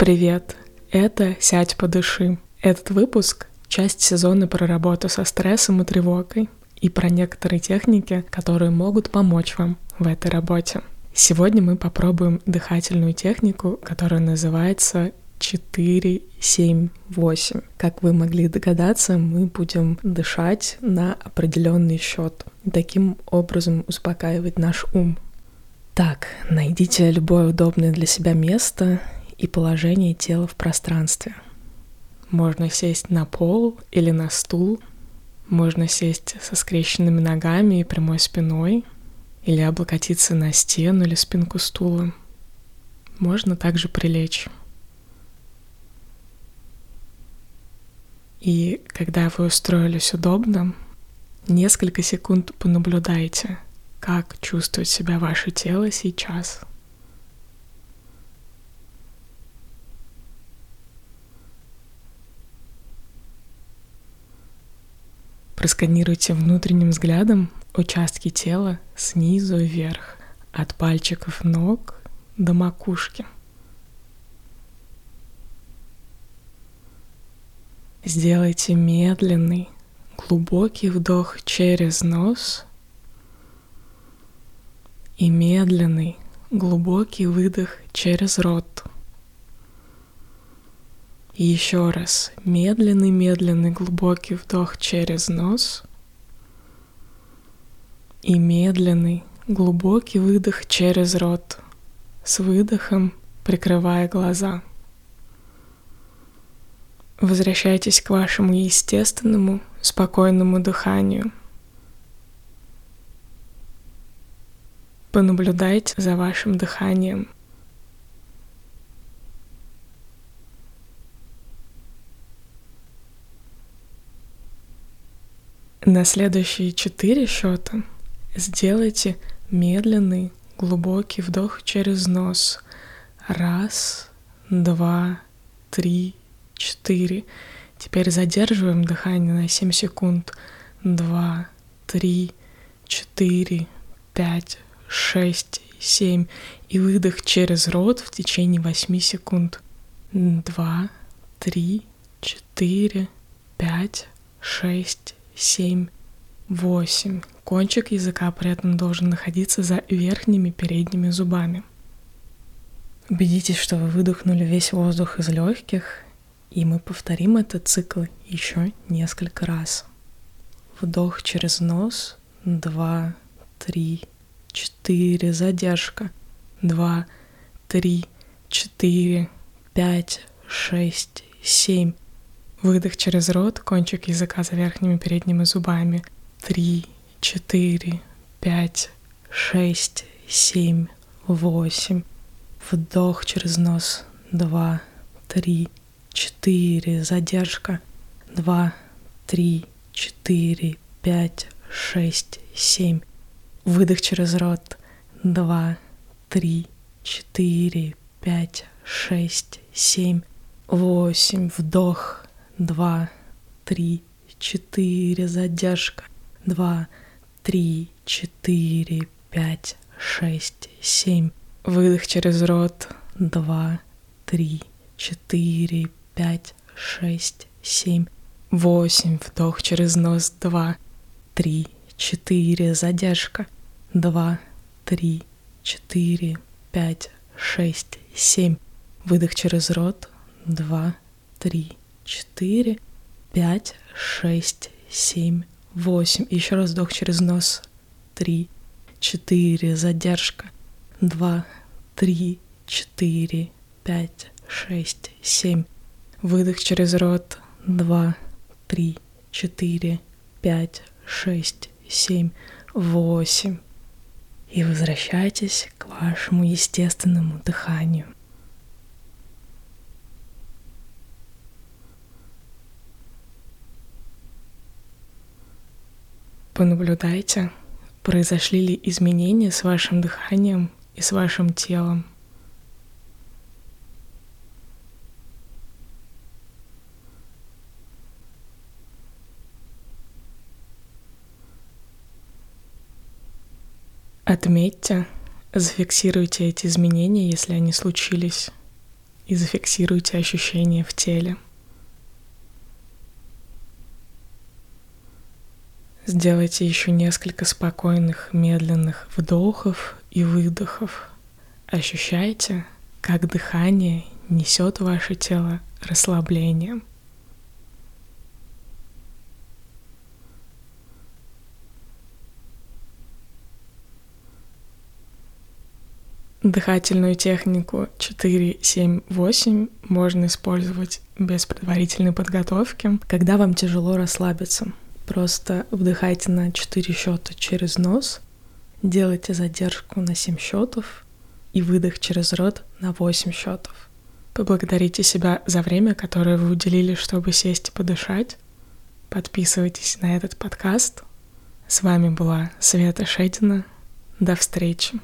Привет! Это «Сядь, подыши». Этот выпуск — часть сезона про работу со стрессом и тревогой и про некоторые техники, которые могут помочь вам в этой работе. Сегодня мы попробуем дыхательную технику, которая называется 4, 7, 8. Как вы могли догадаться, мы будем дышать на определенный счет. Таким образом успокаивать наш ум. Так, найдите любое удобное для себя место и положение тела в пространстве. Можно сесть на пол или на стул, можно сесть со скрещенными ногами и прямой спиной, или облокотиться на стену или спинку стула. Можно также прилечь. И когда вы устроились удобно, несколько секунд понаблюдайте, как чувствует себя ваше тело сейчас. Просканируйте внутренним взглядом участки тела снизу вверх, от пальчиков ног до макушки. Сделайте медленный, глубокий вдох через нос и медленный, глубокий выдох через рот. И еще раз медленный-медленный глубокий вдох через нос и медленный глубокий выдох через рот с выдохом прикрывая глаза. Возвращайтесь к вашему естественному, спокойному дыханию. Понаблюдайте за вашим дыханием. На следующие четыре счета сделайте медленный глубокий вдох через нос. Раз, два, три, четыре. Теперь задерживаем дыхание на 7 секунд. Два, три, четыре, пять, шесть, семь. И выдох через рот в течение 8 секунд. Два, три, четыре, пять, шесть, семь, восемь. Кончик языка при этом должен находиться за верхними передними зубами. Убедитесь, что вы выдохнули весь воздух из легких и мы повторим этот цикл еще несколько раз. Вдох через нос. Два, три, четыре. Задержка. Два, три, четыре, пять, шесть, семь. Выдох через рот, кончик языка за верхними передними зубами. Три, четыре, пять, шесть, семь, восемь. Вдох через нос. Два, три, четыре, задержка, два, три, четыре, пять, шесть, семь. Выдох через рот, два, три, четыре, пять, шесть, семь, восемь. Вдох, два, три, четыре, задержка, два, три, четыре, пять, шесть, семь. Выдох через рот, два, три, четыре, пять, шесть, семь, восемь. Вдох через нос. Два, три, четыре. Задержка. Два, три, четыре, пять, шесть, семь. Выдох через рот. Два, три, четыре, пять, шесть, семь, восемь. Еще раз вдох через нос. Три, четыре. Задержка. Два, три, четыре, пять, шесть, семь. Выдох через рот. Два, три, четыре, пять, шесть, семь, восемь. И возвращайтесь к вашему естественному дыханию. Понаблюдайте, произошли ли изменения с вашим дыханием и с вашим телом. Отметьте, зафиксируйте эти изменения, если они случились, и зафиксируйте ощущения в теле. Сделайте еще несколько спокойных, медленных вдохов и выдохов. Ощущайте, как дыхание несет ваше тело расслаблением. Дыхательную технику 4-7-8 можно использовать без предварительной подготовки, когда вам тяжело расслабиться. Просто вдыхайте на 4 счета через нос, делайте задержку на 7 счетов и выдох через рот на 8 счетов. Поблагодарите себя за время, которое вы уделили, чтобы сесть и подышать. Подписывайтесь на этот подкаст. С вами была Света Шедина. До встречи.